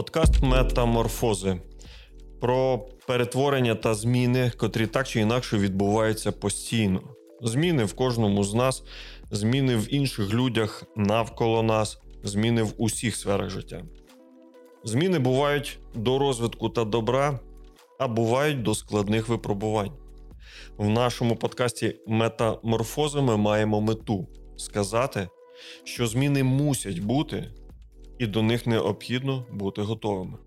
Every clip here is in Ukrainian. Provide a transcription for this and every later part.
Подкаст Метаморфози про перетворення та зміни, котрі так чи інакше відбуваються постійно. Зміни в кожному з нас, зміни в інших людях навколо нас, зміни в усіх сферах життя. Зміни бувають до розвитку та добра, а бувають до складних випробувань. В нашому подкасті Метаморфози ми маємо мету сказати, що зміни мусять бути, і до них необхідно бути готовими.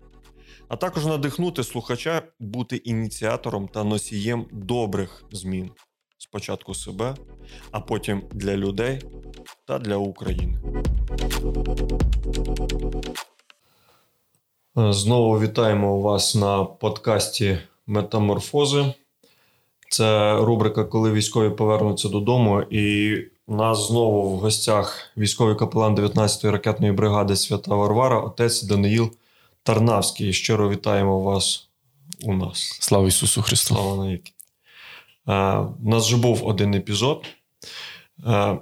А також надихнути слухача бути ініціатором та носієм добрих змін спочатку себе, а потім для людей та для України. Знову вітаємо вас на подкасті Метаморфози. Це рубрика, коли військові повернуться додому. І у нас знову в гостях військовий капелан 19-ї ракетної бригади Свята Варвара, отець Даниїл Тарнавський. Щиро вітаємо вас у нас. Слава Ісусу Христу! Слава навіки! Е, у нас вже був один епізод. Е,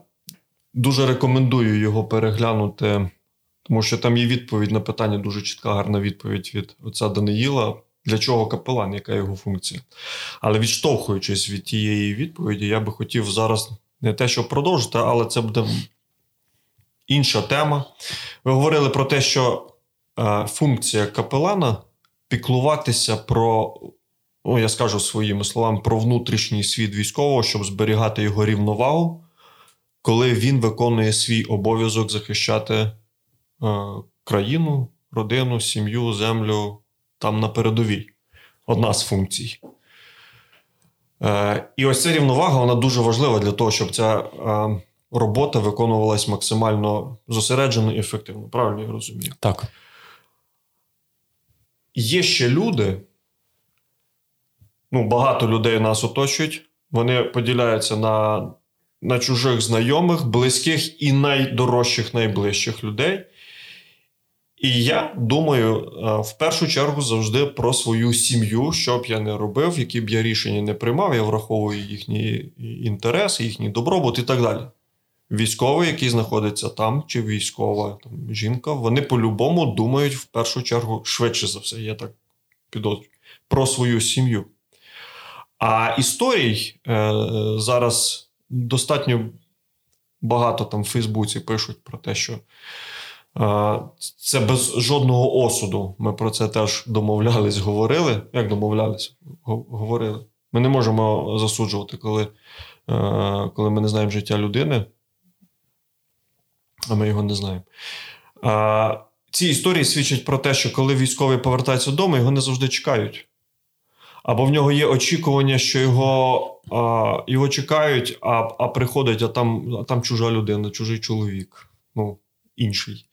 дуже рекомендую його переглянути, тому що там є відповідь на питання, дуже чітка, гарна відповідь від отця Даниїла. Для чого капелан, яка його функція? Але відштовхуючись від тієї відповіді, я би хотів зараз не те, щоб продовжити, але це буде інша тема. Ви говорили про те, що е, функція капелана піклуватися про, ну я скажу своїми словами, про внутрішній світ військового, щоб зберігати його рівновагу, коли він виконує свій обов'язок захищати е, країну, родину, сім'ю, землю там на передовій. Одна з функцій. Е, І ось ця рівновага вона дуже важлива для того, щоб ця е, робота виконувалась максимально зосереджено і ефективно. Правильно я розумію? Так. Є ще люди, ну, багато людей нас оточують, вони поділяються на на чужих знайомих, близьких і найдорожчих, найближчих людей. І я думаю, е, в першу чергу завжди про свою сім'ю, що б я не робив, які б я рішення не приймав, я враховую їхні інтереси, їхній добробут і так далі. Військовий, який знаходиться там, чи військова там, жінка, вони по-любому думають в першу чергу швидше за все, я так підозрюю, про свою сім'ю. А історій е, зараз достатньо багато там в Фейсбуці пишуть про те, що. Це без жодного осуду. Ми про це теж домовлялись, говорили. Як домовлялись? Говорили. Ми не можемо засуджувати, коли е, коли ми не знаємо життя людини, а ми його не знаємо. Ці історії свідчать про те, що коли військовий повертається додому, його не завжди чекають. Або в нього є очікування, що його його чекають, а а приходить, а там а там чужа людина, чужий чоловік. Ну, інший.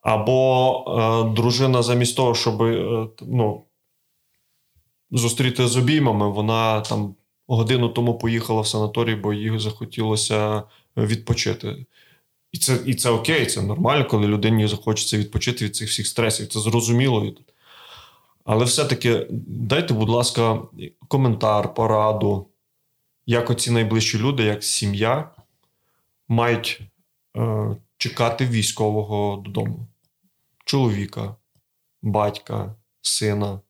Або е, дружина, замість того, щоб е, ну, зустріти з обіймами, вона там годину тому поїхала в санаторій, бо їй захотілося відпочити. І це і це окей, це нормально, коли людині захочеться відпочити від цих всіх стресів. Це зрозуміло. Але все-таки дайте, будь ласка, коментар, пораду, як оці найближчі люди, як сім'я, мають е, чекати військового додому. Чоловіка, батька, сина.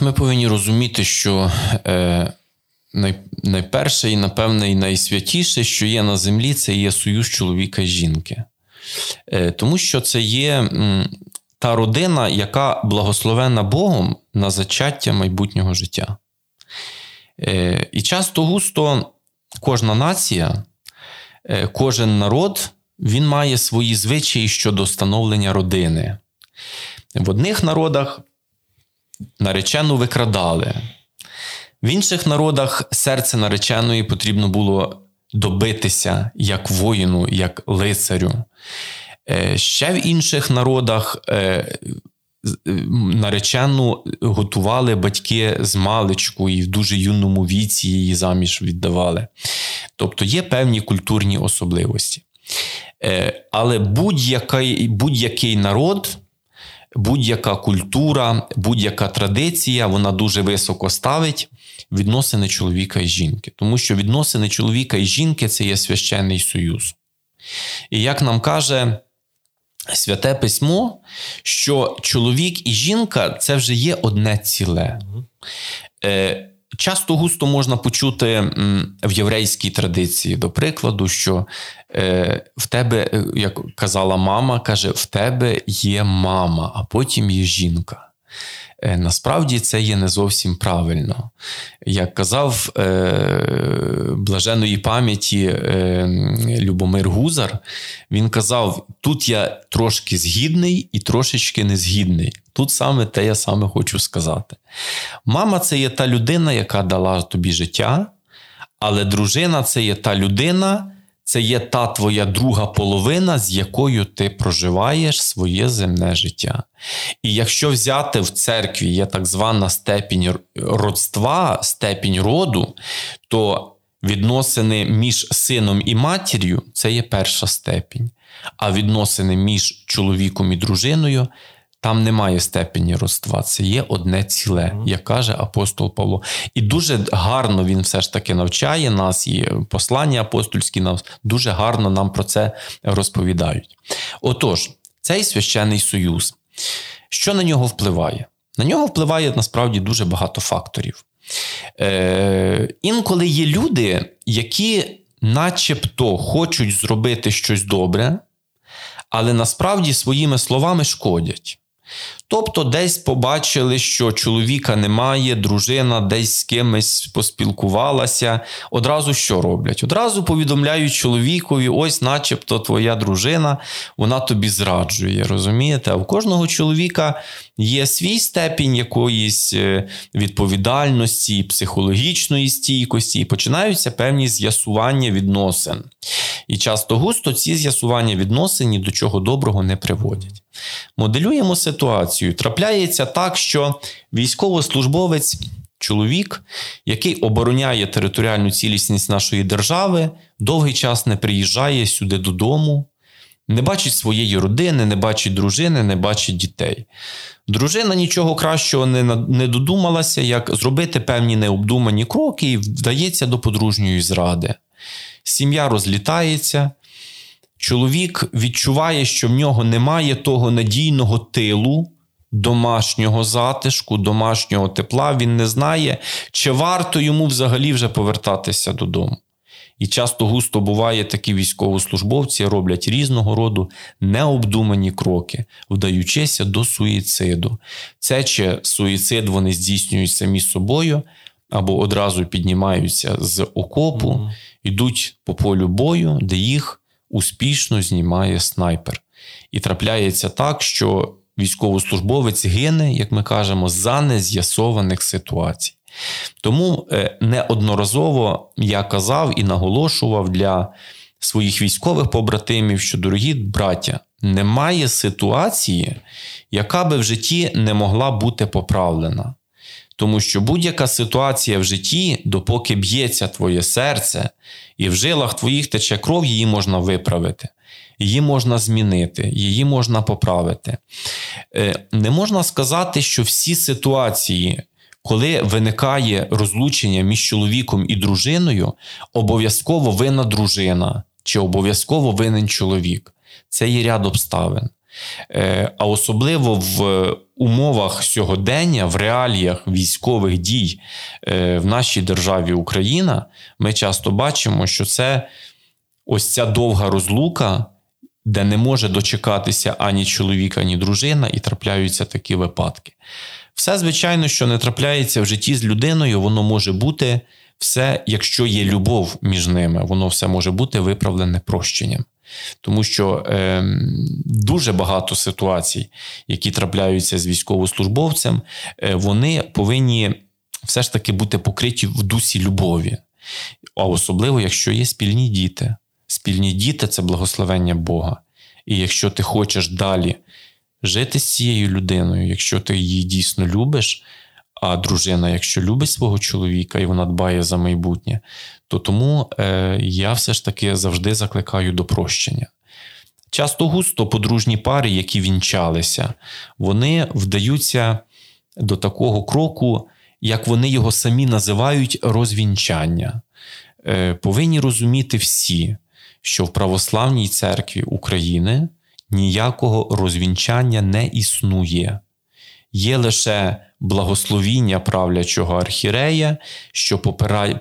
Ми повинні розуміти, що е, най, найперше і, напевне, і найсвятіше, що є на землі, це є союз чоловіка і жінки. Е, Тому що це є м, та родина, яка благословена Богом на зачаття майбутнього життя. Е, І часто густо кожна нація кожен народ він має свої звичаї щодо становлення родини. В одних народах наречену викрадали, в інших народах серце нареченої потрібно було добитися як воїну, як лицарю. Е, ще в інших народах е, наречену готували батьки з маличку і в дуже юному віці її заміж віддавали. Тобто є певні культурні особливості. Е, але будь-який, будь-який народ, будь-яка культура, будь-яка традиція, вона дуже високо ставить відносини чоловіка і жінки. Тому що відносини чоловіка і жінки це є священний союз. І як нам каже святе письмо, що чоловік і жінка це вже є одне ціле. Е, Часто густо можна почути в єврейській традиції, до прикладу, що е, в тебе, е, як казала мама, каже, в тебе є мама, а потім є жінка. Е, насправді це є не зовсім правильно. Як казав е, блаженої пам'яті е, Любомир Гузар, він казав: тут я трошки згідний і трошечки незгідний. Тут саме те я саме хочу сказати. Мама це є та людина, яка дала тобі життя, але дружина це є та людина, це є та твоя друга половина, з якою ти проживаєш своє земне життя. І якщо взяти в церкві є так звана степінь родства, степінь роду, то відносини між сином і матір'ю це є перша степінь. А відносини між чоловіком і дружиною там немає степені родства, це є одне ціле, як каже апостол Павло. І дуже гарно він все ж таки навчає нас, і послання апостольські нас дуже гарно нам про це розповідають. Отож, цей священний союз, що на нього впливає? На нього впливає насправді дуже багато факторів. Е, Інколи є люди, які начебто хочуть зробити щось добре, але насправді своїми словами шкодять. Тобто, десь побачили, що чоловіка немає, дружина десь з кимось поспілкувалася. Одразу що роблять? Одразу повідомляють чоловікові, ось, начебто, твоя дружина, вона тобі зраджує. Розумієте? А в кожного чоловіка є свій степінь якоїсь е, відповідальності, психологічної стійкості, і починаються певні з'ясування відносин. І часто густо ці з'ясування відносин ні до чого доброго не приводять. Моделюємо ситуацію. Трапляється так, що військовослужбовець, чоловік, який обороняє територіальну цілісність нашої держави, довгий час не приїжджає сюди додому, не бачить своєї родини, не бачить дружини, не бачить дітей. Дружина нічого кращого не не додумалася, як зробити певні необдумані кроки і вдається до подружньої зради. Сім'я розлітається, чоловік відчуває, що в нього немає того надійного тилу, домашнього затишку, домашнього тепла. Він не знає, чи варто йому взагалі вже повертатися додому. І часто густо буває, такі військовослужбовці роблять різного роду необдумані кроки, вдаючися до суїциду. Це чи суїцид вони здійснюють самі собою, або одразу піднімаються з окопу, йдуть по полю бою, де їх успішно знімає снайпер. І трапляється так, що військовослужбовець гине, як ми кажемо, за нез'ясованих ситуацій. Тому е, неодноразово я казав і наголошував для своїх військових побратимів, що, дорогі браття, немає ситуації, яка би в житті не могла бути поправлена. Тому що будь-яка ситуація в житті, допоки б'ється твоє серце, і в жилах твоїх тече кров, її можна виправити, її можна змінити, її можна поправити. Е, не можна сказати, що всі ситуації, коли виникає розлучення між чоловіком і дружиною, обов'язково винна дружина чи обов'язково винен чоловік. Це є ряд обставин. Е, а особливо в умовах сьогодення, в реаліях військових дій е, в нашій державі Україна, ми часто бачимо, що це ось ця довга розлука, де не може дочекатися ані чоловік, ані дружина, і трапляються такі випадки. Все, звичайно, що не трапляється в житті з людиною, воно може бути все, якщо є любов між ними, воно все може бути виправлене прощенням. Тому що е, дуже багато ситуацій, які трапляються з військовослужбовцем, е, вони повинні все ж таки бути покриті в дусі любові. А особливо, якщо є спільні діти. Спільні діти це благословення Бога. І якщо ти хочеш далі жити з цією людиною, якщо ти її дійсно любиш, а дружина, якщо любить свого чоловіка і вона дбає за майбутнє, то тому е, я все ж таки завжди закликаю до прощення. Часто густо подружні пари, які вінчалися, вони вдаються до такого кроку, як вони його самі називають розвінчання. Е, Повинні розуміти всі, що в православній церкві України ніякого розвінчання не існує. Є лише благословіння правлячого архірея, що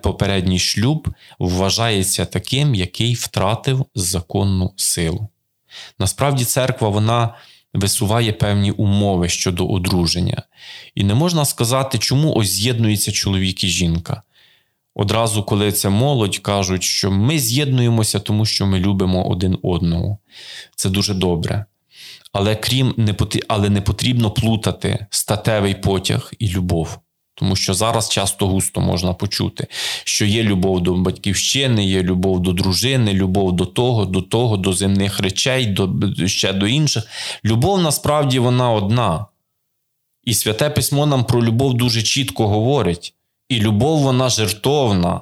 попередній шлюб вважається таким, який втратив законну силу. Насправді, церква вона висуває певні умови щодо одруження. І не можна сказати, чому ось з'єднується чоловік і жінка. Одразу, коли це молодь, кажуть, що ми з'єднуємося, тому що ми любимо один одного. Це дуже добре. Але крім не але не потрібно плутати статевий потяг і любов. Тому що зараз часто густо можна почути, що є любов до батьківщини, є любов до дружини, любов до того, до того, до земних речей, до, ще до інших. Любов насправді вона одна. І святе письмо нам про любов дуже чітко говорить. І любов вона жертовна.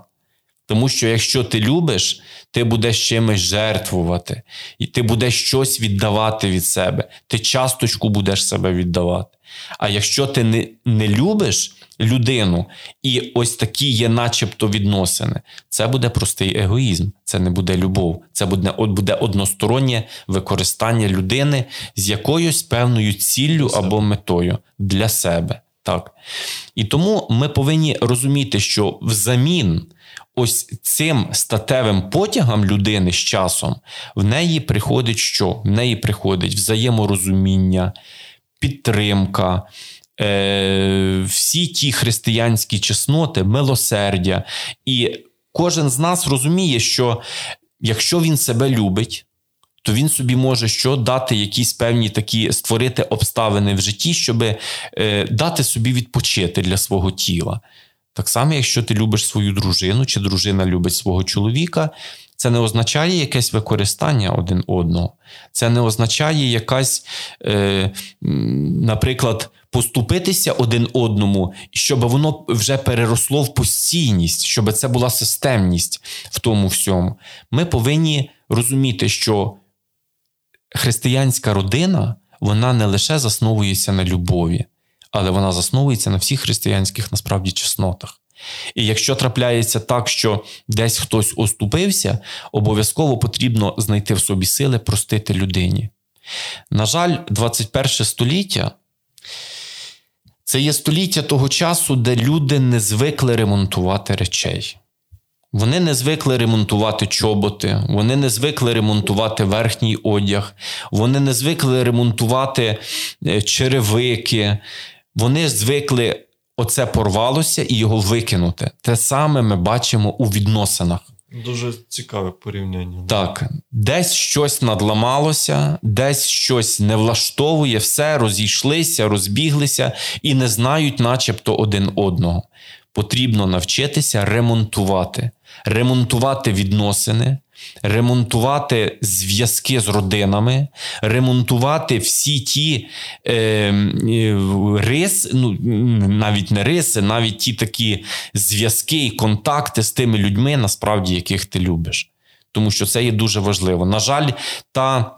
Тому що якщо ти любиш, ти будеш чимось жертвувати, і ти будеш щось віддавати від себе, ти часточку будеш себе віддавати. А якщо ти не, не любиш людину, і ось такі є, начебто, відносини, це буде простий егоїзм, це не буде любов, це буде буде одностороннє використання людини з якоюсь певною ціллю або метою для себе. Так. І тому ми повинні розуміти, що взамін ось цим статевим потягом людини з часом в неї приходить що? В неї приходить взаєморозуміння, підтримка. Е, всі ті християнські чесноти, милосердя. І кожен з нас розуміє, що якщо він себе любить, то він собі може що дати якісь певні такі створити обставини в житті, щоб е, дати собі відпочити для свого тіла. Так само, якщо ти любиш свою дружину, чи дружина любить свого чоловіка, це не означає якесь використання один одного. Це не означає якась, е, наприклад, поступитися один одному, щоб воно вже переросло в постійність, щоб це була системність в тому всьому. Ми повинні розуміти, що християнська родина вона не лише засновується на любові, але вона засновується на всіх християнських насправді чеснотах. І якщо трапляється так, що десь хтось оступився, обов'язково потрібно знайти в собі сили простити людині. На жаль, 21 століття це є століття того часу, де люди не звикли ремонтувати речей. Вони не звикли ремонтувати чоботи, вони не звикли ремонтувати верхній одяг, вони не звикли ремонтувати е, черевики, вони звикли оце порвалося і його викинути. Те саме ми бачимо у відносинах. Дуже цікаве порівняння. Так, десь щось надламалося, десь щось не влаштовує, все розійшлися, розбіглися і не знають, начебто, один одного. Потрібно навчитися ремонтувати, ремонтувати відносини, ремонтувати зв'язки з родинами, ремонтувати всі ті е, е, риси, ну навіть не риси, навіть ті такі зв'язки і контакти з тими людьми, насправді, яких ти любиш. Тому що це є дуже важливо. На жаль, та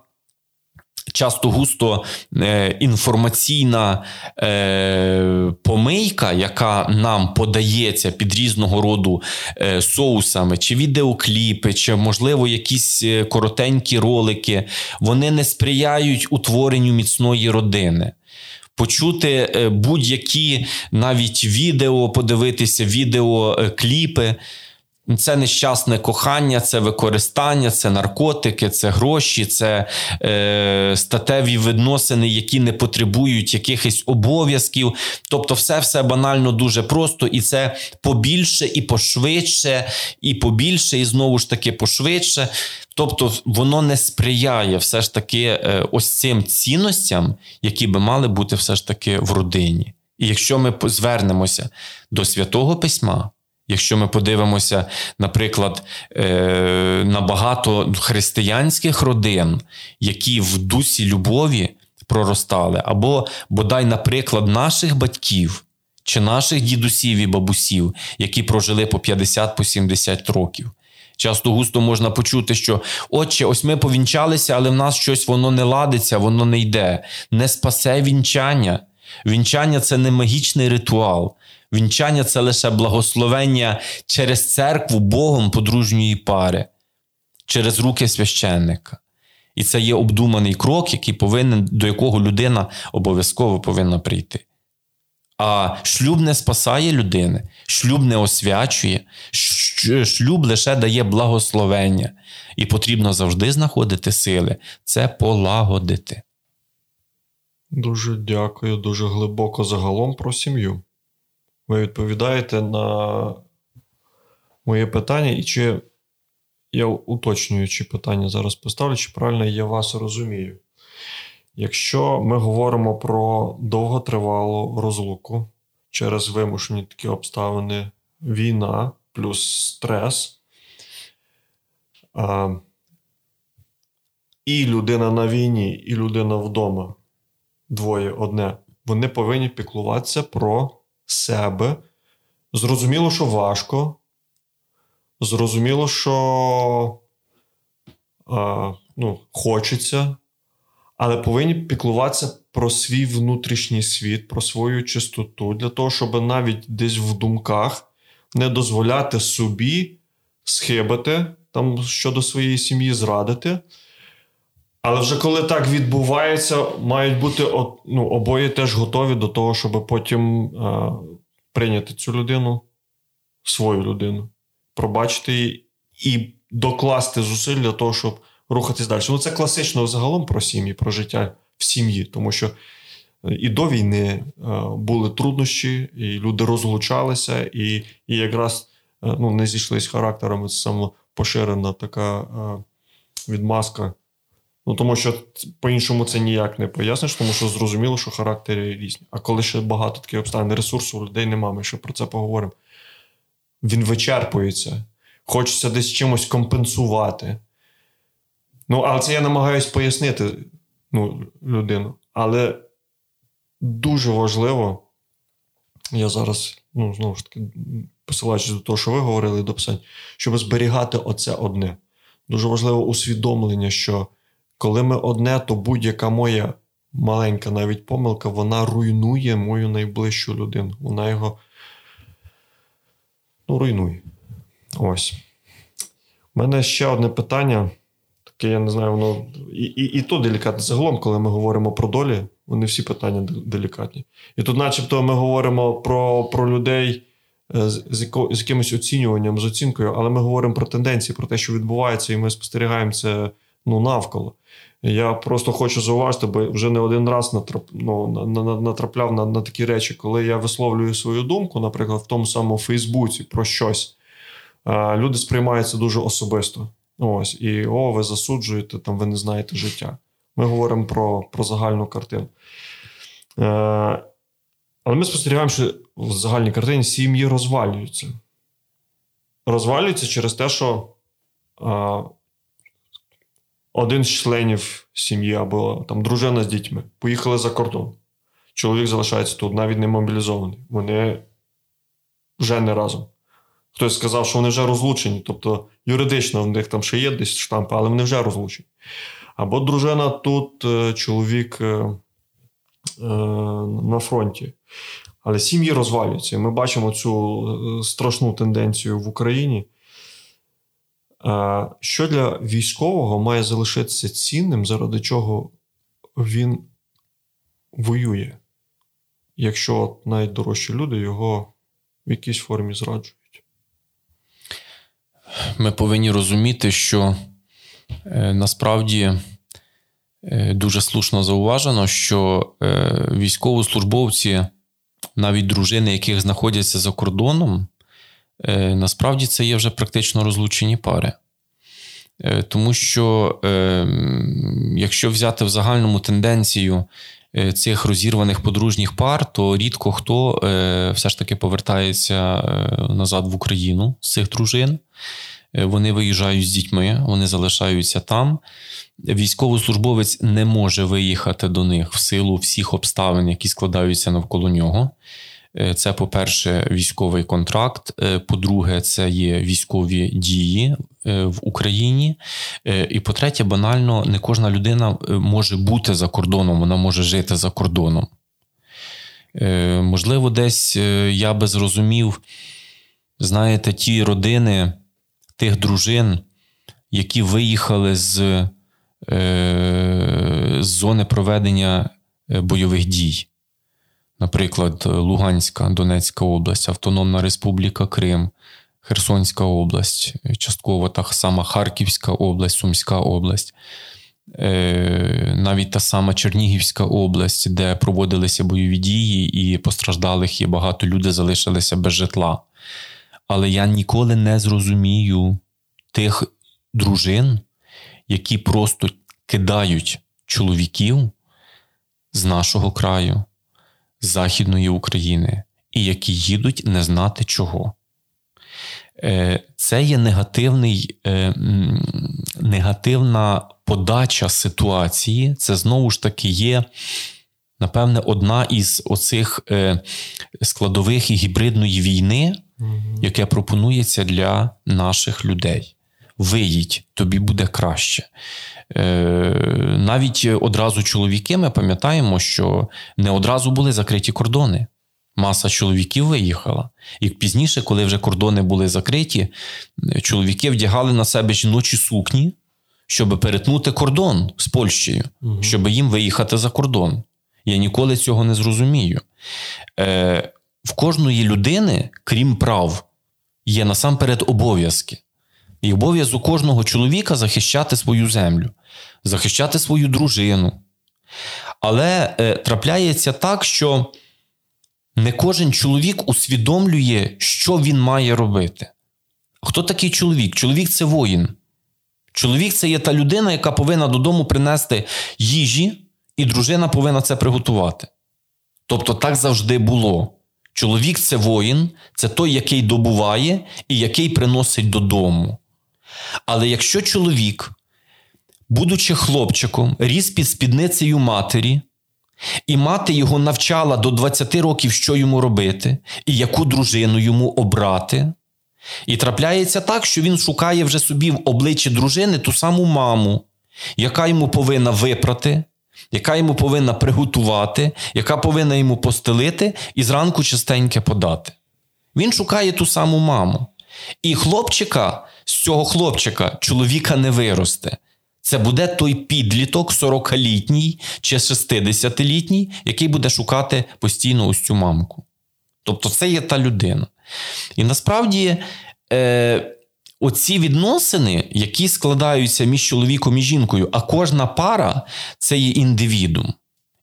часто густо е, інформаційна е, помийка, яка нам подається під різного роду е, соусами, чи відеокліпи, чи, можливо, якісь е, коротенькі ролики, вони не сприяють утворенню міцної родини. Почути е, будь-які навіть відео, подивитися відеокліпи. Це нещасне кохання, це використання, це наркотики, це гроші, це е, статеві відносини, які не потребують якихось обов'язків. Тобто, все все банально дуже просто, і це побільше, і пошвидше, і побільше, і знову ж таки пошвидше. Тобто, воно не сприяє все ж таки е, ось цим цінностям, які би мали бути все ж таки в родині. І якщо ми звернемося до святого письма. Якщо ми подивимося, наприклад, е, на багато християнських родин, які в дусі любові проростали, або бодай, наприклад, наших батьків чи наших дідусів і бабусів, які прожили по 50-70 по років. Часто густо можна почути, що отче, ось ми повінчалися, але в нас щось воно не ладиться, воно не йде, не спасе вінчання. Вінчання це не магічний ритуал. Вінчання це лише благословення через церкву Богом подружньої пари, через руки священника. І це є обдуманий крок, який повинен, до якого людина обов'язково повинна прийти. А шлюб не спасає людини, шлюб не освячує, шлюб лише дає благословення. І потрібно завжди знаходити сили це полагодити. Дуже дякую, дуже глибоко загалом про сім'ю. Ви відповідаєте на моє питання, і чи я уточнюю, чи питання зараз поставлю, чи правильно я вас розумію. Якщо ми говоримо про довготривалу розлуку через вимушені такі обставини, війна плюс стрес, а, і людина на війні, і людина вдома двоє одне, вони повинні піклуватися про себе. Зрозуміло, що важко. Зрозуміло, що а, ну, хочеться, але повинні піклуватися про свій внутрішній світ, про свою чистоту, для того, щоб навіть десь в думках не дозволяти собі схибити там щодо своєї сім'ї, зрадити. Але вже коли так відбувається, мають бути ну, обоє теж готові до того, щоб потім е, прийняти цю людину, свою людину, пробачити її і докласти зусиль для того, щоб рухатись далі. Ну, це класично загалом про сім'ї, про життя в сім'ї, тому що і до війни е, були труднощі, і люди розлучалися, і і якраз е, ну, не зійшлися характерами. Це саме поширена така е, відмазка. Ну, тому що по-іншому це ніяк не поясниш, тому що зрозуміло, що характери різні. А коли ще багато таких обставин, ресурсу у людей немає, ми ще про це поговоримо. Він вичерпується. Хочеться десь чимось компенсувати. Ну, але це я намагаюсь пояснити ну, людину. Але дуже важливо, я зараз, ну, знову ж таки, посилаючись до того, що ви говорили до писань, щоб зберігати оце одне. Дуже важливо усвідомлення, що коли ми одне, то будь-яка моя маленька навіть помилка, вона руйнує мою найближчу людину. Вона його ну, руйнує. Ось. У мене ще одне питання. Таке, я не знаю, воно і і, і то делікатне. Загалом, коли ми говоримо про долі, вони всі питання делікатні. І тут, начебто, ми говоримо про про людей е, з, з, з якимось оцінюванням, з оцінкою, але ми говоримо про тенденції, про те, що відбувається, і ми спостерігаємо це ну, навколо. Я просто хочу зауважити, бо вже не один раз натрап, ну, натрапляв на на такі речі, коли я висловлюю свою думку, наприклад, в тому самому Фейсбуці про щось. Люди сприймаються дуже особисто. Ось, І о, ви засуджуєте, там ви не знаєте життя. Ми говоримо про про загальну картину. Е, Але ми спостерігаємо, що в загальній картині сім'ї розвалюються. Розвалюються через те, що е, один з членів сім'ї або там дружина з дітьми поїхали за кордон. Чоловік залишається тут, навіть не мобілізований. Вони вже не разом. Хтось сказав, що вони вже розлучені, тобто юридично в них там ще є десь штампи, але вони вже розлучені. Або дружина тут, е, чоловік е, е, на фронті. Але сім'ї розвалюються. Ми бачимо цю страшну тенденцію в Україні. Що для військового має залишитися цінним, заради чого він воює, якщо найдорожчі люди його в якійсь формі зраджують? Ми повинні розуміти, що е, насправді е, дуже слушно зауважено, що е, військовослужбовці, навіть дружини, яких знаходяться за кордоном, насправді це є вже практично розлучені пари. Е, тому що, е, якщо взяти в загальному тенденцію цих розірваних подружніх пар, то рідко хто все ж таки повертається назад в Україну з цих дружин. Вони виїжджають з дітьми, вони залишаються там. Військовослужбовець не може виїхати до них в силу всіх обставин, які складаються навколо нього. Е, це, по-перше, військовий контракт. Е, по-друге, це є військові дії е, в Україні. І по-третє, банально, не кожна людина може бути за кордоном, вона може жити за кордоном. Можливо, десь я би зрозумів, знаєте, ті родини тих дружин, які виїхали з з зони проведення бойових дій. Наприклад, Луганська, Донецька область, Автономна Республіка Крим, Херсонська область, частково так сама Харківська область, Сумська область, е, навіть та сама Чернігівська область, де проводилися бойові дії, і постраждалих є багато людей залишилися без житла. Але я ніколи не зрозумію тих дружин, які просто кидають чоловіків з нашого краю, Західної України, і які їдуть не знати чого. Е, це є негативний, е, негативна подача ситуації. Це знову ж таки є, напевне, одна із оцих е, складових і гібридної війни, яке пропонується для наших людей. Виїдь, тобі буде краще. Навіть одразу чоловіки ми пам'ятаємо, що не одразу були закриті кордони. Маса чоловіків виїхала. І пізніше, коли вже кордони були закриті, чоловіки вдягали на себе жіночі сукні, щоб перетнути кордон з Польщею, угу. щоб їм виїхати за кордон. Я ніколи цього не зрозумію. Е, В кожної людини, крім прав, є насамперед обов'язки. І обов'язок кожного чоловіка захищати свою землю, захищати свою дружину. Але е, трапляється так, що не кожен чоловік усвідомлює, що він має робити. Хто такий чоловік? Чоловік це воїн. Чоловік це є та людина, яка повинна додому принести їжі, і дружина повинна це приготувати. Тобто так завжди було. Чоловік це воїн, це той, який добуває і який приносить додому. Але якщо чоловік, будучи хлопчиком, ріс під спідницею матері, і мати його навчала до 20 років, що йому робити, і яку дружину йому обрати. І трапляється так, що він шукає вже собі в обличчі дружини ту саму маму, яка йому повинна випрати, яка йому повинна приготувати, яка повинна йому постелити і зранку частеньке подати. Він шукає ту саму маму. І хлопчика з цього хлопчика чоловіка не виросте. Це буде той підліток 40-літній чи 60-літній, який буде шукати постійно ось цю мамку. Тобто, це є та людина. І насправді е, оці відносини, які складаються між чоловіком і жінкою, а кожна пара це є індивідум.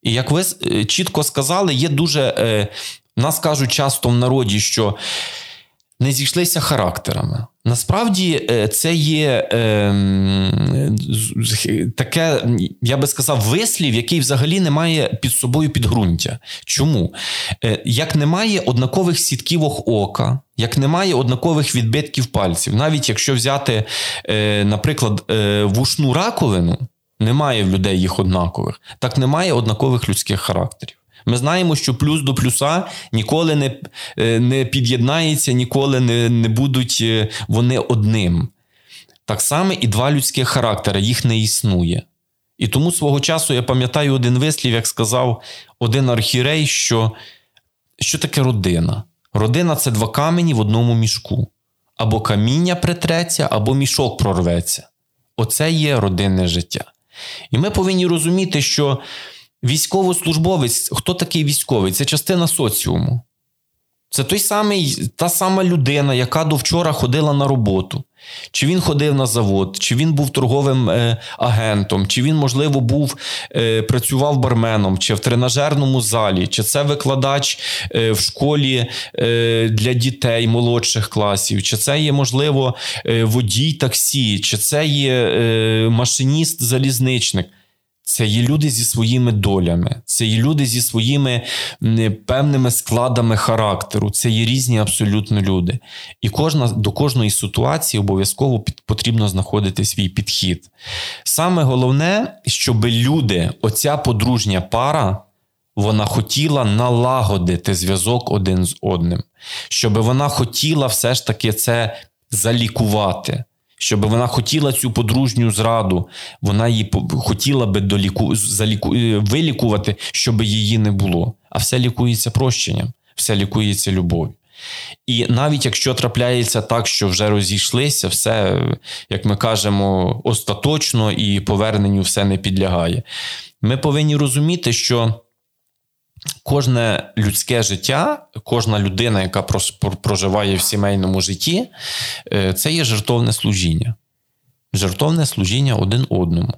І як ви е, чітко сказали, є дуже. Е, нас кажуть часто в народі, що не зійшлися характерами. Насправді е, це є е, таке, я би сказав, вислів, який взагалі не має під собою підґрунтя. Чому? Е, Як немає однакових сітківок ока, як немає однакових відбитків пальців, навіть якщо взяти, е, наприклад, е, вушну раковину, немає в людей їх однакових, так немає однакових людських характерів. Ми знаємо, що плюс до плюса ніколи не е, не під'єднається, ніколи не, не будуть е, вони одним. Так само і два людські характери, їх не існує. І тому свого часу я пам'ятаю один вислів, як сказав один архірей, що що таке родина? Родина це два камені в одному мішку. Або каміння притреться, або мішок прорветься. Оце є родинне життя. І ми повинні розуміти, що. Військовослужбовець, хто такий військовий? Це частина соціуму. Це той самий, та сама людина, яка до вчора ходила на роботу. Чи він ходив на завод, чи він був торговим е, агентом, чи він, можливо, був, е, працював барменом, чи в тренажерному залі, чи це викладач е, в школі е, для дітей молодших класів, чи це є, можливо, е, водій таксі, чи це є е, машиніст-залізничник. Це є люди зі своїми долями, це є люди зі своїми певними складами характеру. Це є різні абсолютно люди. І кожна до кожної ситуації обов'язково потрібно знаходити свій підхід. Саме головне, щоб люди, оця подружня пара, вона хотіла налагодити зв'язок один з одним, щоб вона хотіла все ж таки це залікувати щоб вона хотіла цю подружню зраду, вона її хотіла би доліку, заліку, е, вилікувати, щоб її не було. А все лікується прощенням, все лікується любов'ю. І навіть якщо трапляється так, що вже розійшлися, все, як ми кажемо, остаточно і поверненню все не підлягає. Ми повинні розуміти, що кожне людське життя, кожна людина, яка проживає в сімейному житті, е, це є жертовне служіння. Жертовне служіння один одному.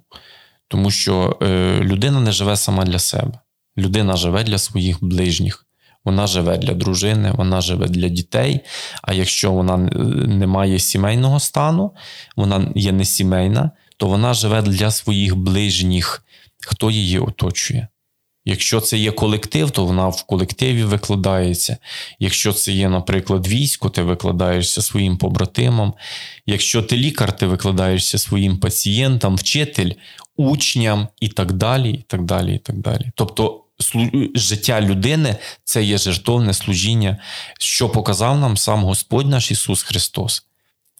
Тому що е, людина не живе сама для себе. Людина живе для своїх ближніх. Вона живе для дружини, вона живе для дітей. А якщо вона не має сімейного стану, вона є не сімейна, то вона живе для своїх ближніх, хто її оточує. Якщо це є колектив, то вона в колективі викладається. Якщо це є, наприклад, військо, ти викладаєшся своїм побратимам. Якщо ти лікар, ти викладаєшся своїм пацієнтам, вчитель, учням і так далі. і так далі, і так далі. Тобто життя людини це є жертовне служіння, що показав нам сам Господь наш Ісус Христос.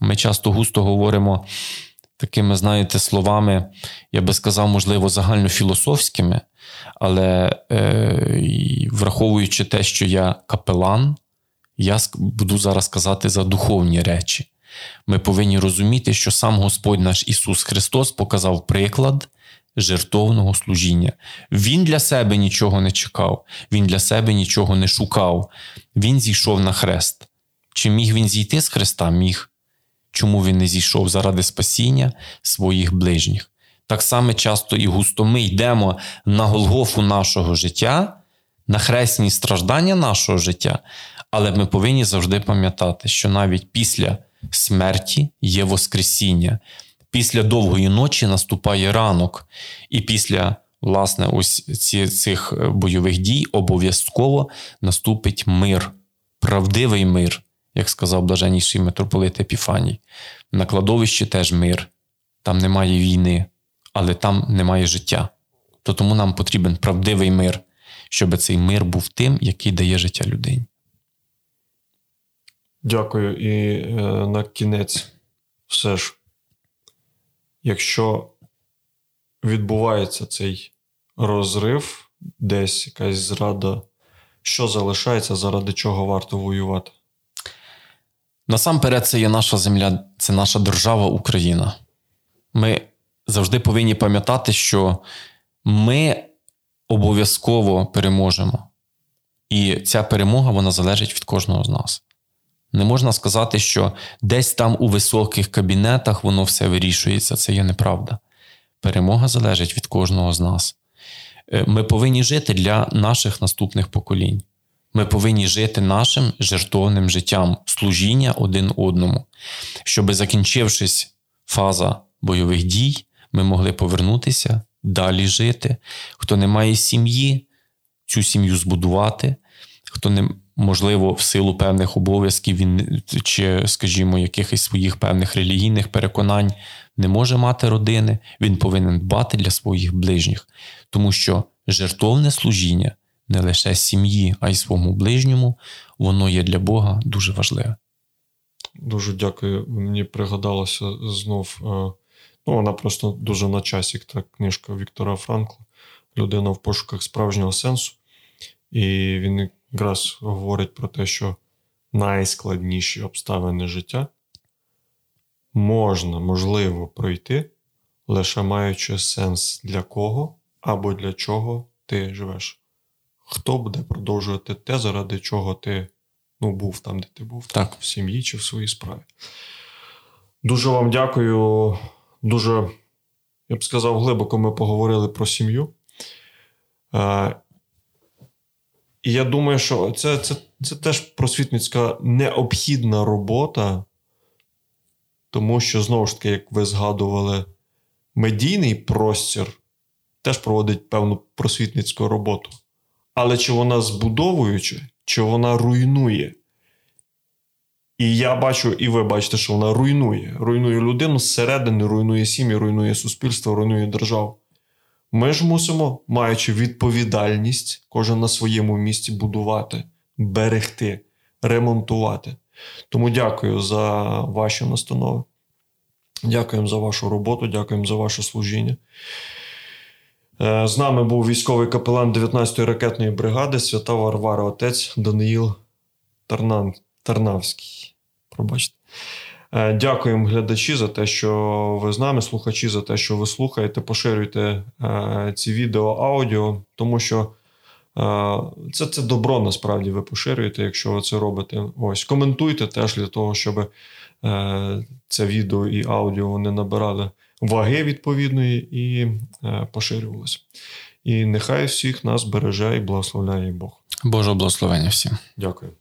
Ми часто густо говоримо такими, знаєте, словами, я би сказав, можливо, загальнофілософськими, але е, враховуючи те, що я капелан, я буду зараз казати за духовні речі. Ми повинні розуміти, що сам Господь наш Ісус Христос показав приклад жертовного служіння. Він для себе нічого не чекав, Він для себе нічого не шукав. Він зійшов на хрест. Чи міг він зійти з хреста? Міг. Чому він не зійшов заради спасіння своїх ближніх? Так само часто і густо ми йдемо на Голгофу нашого життя, на хресні страждання нашого життя, але ми повинні завжди пам'ятати, що навіть після смерті є Воскресіння, після довгої ночі наступає ранок, і після власне ось ці, цих бойових дій обов'язково наступить мир, правдивий мир, як сказав блаженніший митрополит Епіфаній. На кладовищі теж мир, там немає війни але там немає життя. То тому нам потрібен правдивий мир, щоб цей мир був тим, який дає життя людині. Дякую. І е, на кінець, все ж, якщо відбувається цей розрив, десь якась зрада, що залишається, заради чого варто воювати? Насамперед, це є наша земля, це наша держава Україна. Ми завжди повинні пам'ятати, що ми обов'язково переможемо. І ця перемога вона залежить від кожного з нас. Не можна сказати, що десь там у високих кабінетах воно все вирішується. Це є неправда. Перемога залежить від кожного з нас. Е, ми повинні жити для наших наступних поколінь. Ми повинні жити нашим жертовним життям, служіння один одному, щоб, закінчившись фаза бойових дій, ми могли повернутися, далі жити. Хто не має сім'ї, цю сім'ю збудувати, хто не можливо в силу певних обов'язків він чи, скажімо, якихось своїх певних релігійних переконань не може мати родини, він повинен дбати для своїх ближніх, тому що жертовне служіння не лише сім'ї, а й своєму ближньому, воно є для Бога дуже важливе. Дуже дякую. Мені пригадалося знов е, Ну, Вона просто дуже на часі, та книжка Віктора Франкла, людина в пошуках справжнього сенсу. І він якраз говорить про те, що найскладніші обставини життя можна, можливо, пройти, лише маючи сенс для кого або для чого ти живеш. Хто буде продовжувати те, заради чого ти ну, був там, де ти був, так. в сім'ї чи в своїй справі. Дуже вам дякую дуже, я б сказав, глибоко ми поговорили про сім'ю. Е, і я думаю, що це, це, це теж просвітницька необхідна робота, тому що, знову ж таки, як ви згадували, медійний простір теж проводить певну просвітницьку роботу. Але чи вона збудовуюча, чи вона руйнує? І я бачу, і ви бачите, що вона руйнує. Руйнує людину зсередини, руйнує сім'ї, руйнує суспільство, руйнує державу. Ми ж мусимо, маючи відповідальність, кожен на своєму місці будувати, берегти, ремонтувати. Тому дякую за ваші настанови. Дякуємо за вашу роботу, дякуємо за ваше служіння. Е, з нами був військовий капелан 19-ї ракетної бригади, свята Варвара, отець Даниїл. Тарнавський. Пробачте. Е, дякуємо глядачі за те, що ви з нами, слухачі, за те, що ви слухаєте, поширюйте е, ці відео, аудіо, тому що е, це це добро насправді ви поширюєте, якщо ви це робите. Ось коментуйте теж для того, щоб це відео і аудіо вони набирали ваги відповідної і поширювалися. І нехай всіх нас береже і благословляє Бог. Божого благословення всім. Дякую.